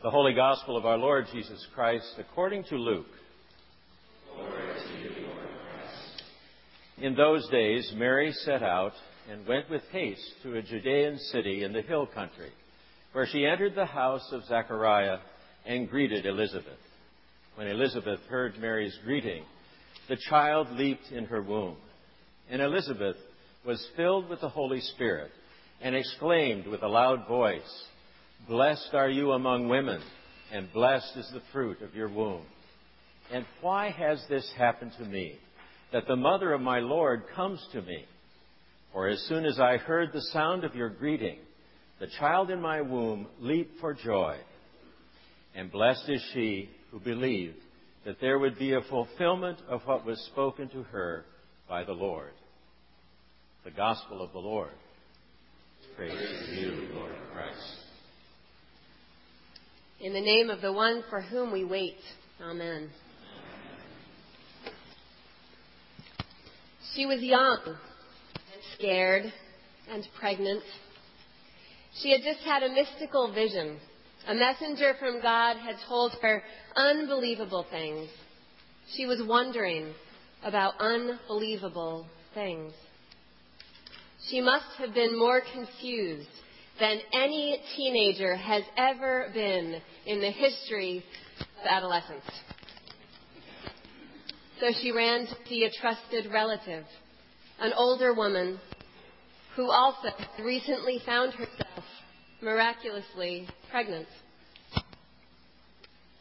The Holy Gospel of our Lord Jesus Christ according to Luke. In those days, Mary set out and went with haste to a Judean city in the hill country, where she entered the house of Zechariah and greeted Elizabeth. When Elizabeth heard Mary's greeting, the child leaped in her womb. And Elizabeth was filled with the Holy Spirit and exclaimed with a loud voice, Blessed are you among women, and blessed is the fruit of your womb. And why has this happened to me, that the mother of my Lord comes to me? For as soon as I heard the sound of your greeting, the child in my womb leaped for joy. And blessed is she who believed that there would be a fulfillment of what was spoken to her by the Lord. The Gospel of the Lord. Praise to you, Lord Christ. In the name of the one for whom we wait. Amen. She was young and scared and pregnant. She had just had a mystical vision. A messenger from God had told her unbelievable things. She was wondering about unbelievable things. She must have been more confused than any teenager has ever been in the history of adolescence. So she ran to see a trusted relative, an older woman who also recently found herself miraculously pregnant.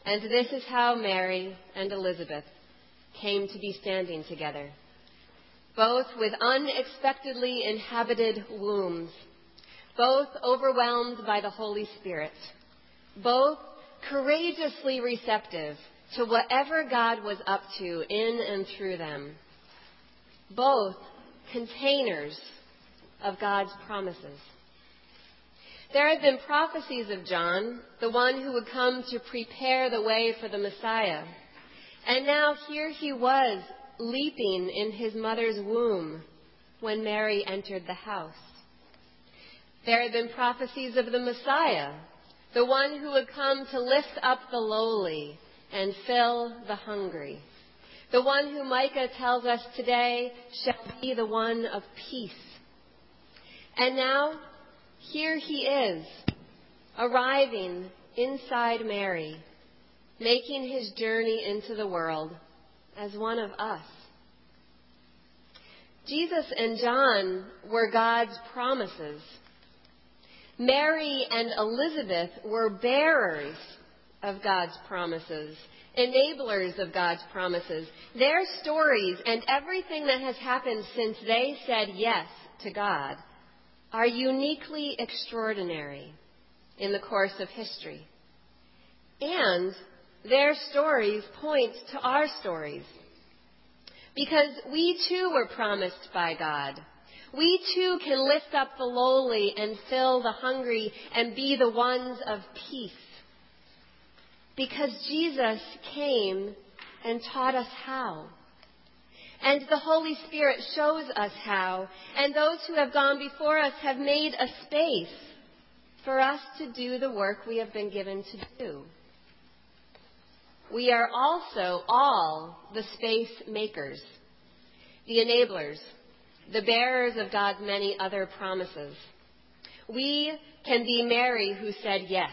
And this is how Mary and Elizabeth came to be standing together, both with unexpectedly inhabited wombs both overwhelmed by the Holy Spirit, both courageously receptive to whatever God was up to in and through them, both containers of God's promises. There had been prophecies of John, the one who would come to prepare the way for the Messiah. And now here he was, leaping in his mother's womb when Mary entered the house. There had been prophecies of the Messiah, the one who would come to lift up the lowly and fill the hungry. The one who Micah tells us today shall be the one of peace. And now, here he is, arriving inside Mary, making his journey into the world as one of us. Jesus and John were God's promises Mary and Elizabeth were bearers of God's promises, enablers of God's promises. Their stories and everything that has happened since they said yes to God are uniquely extraordinary in the course of history. And their stories point to our stories. Because we too were promised by God we too can lift up the lowly and fill the hungry and be the ones of peace. Because Jesus came and taught us how. And the Holy Spirit shows us how. And those who have gone before us have made a space for us to do the work we have been given to do. We are also all the space makers, the enablers, the bearers of God's many other promises. We can be Mary who said yes,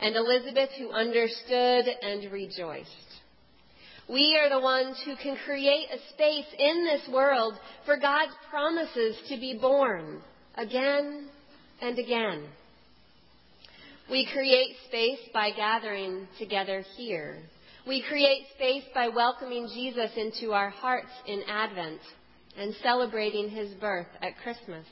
and Elizabeth who understood and rejoiced. We are the ones who can create a space in this world for God's promises to be born again and again. We create space by gathering together here. We create space by welcoming Jesus into our hearts in Advent and celebrating his birth at Christmas.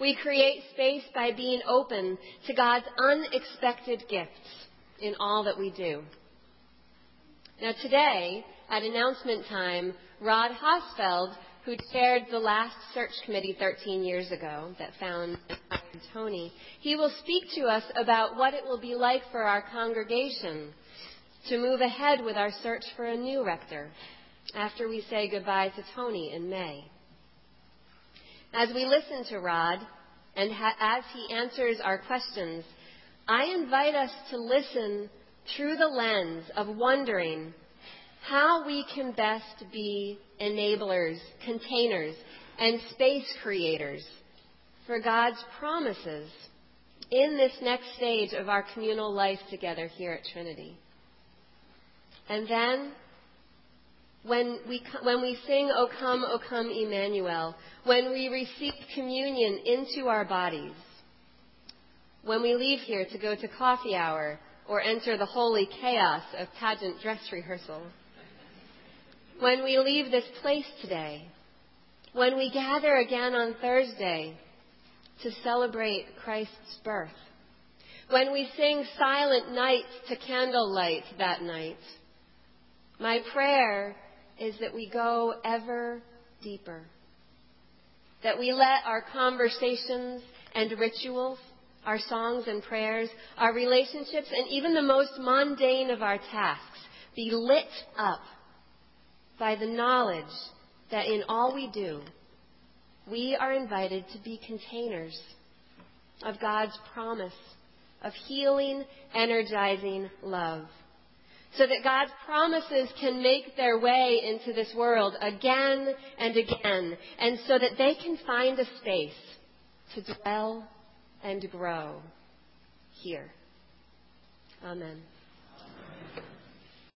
We create space by being open to God's unexpected gifts in all that we do. Now, today, at announcement time, Rod Hosfeld, who chaired the last search committee 13 years ago that found Tony, he will speak to us about what it will be like for our congregation to move ahead with our search for a new rector after we say goodbye to Tony in May. As we listen to Rod and ha- as he answers our questions, I invite us to listen through the lens of wondering how we can best be enablers, containers, and space creators for God's promises in this next stage of our communal life together here at Trinity. And then, when we, when we sing, O come, O come, Emmanuel, when we receive communion into our bodies, when we leave here to go to coffee hour or enter the holy chaos of pageant dress rehearsal, when we leave this place today, when we gather again on Thursday to celebrate Christ's birth, when we sing silent night to candlelight that night, my prayer is that we go ever deeper, that we let our conversations and rituals, our songs and prayers, our relationships, and even the most mundane of our tasks be lit up by the knowledge that in all we do, we are invited to be containers of God's promise of healing, energizing love. So that God's promises can make their way into this world again and again, and so that they can find a space to dwell and grow here. Amen.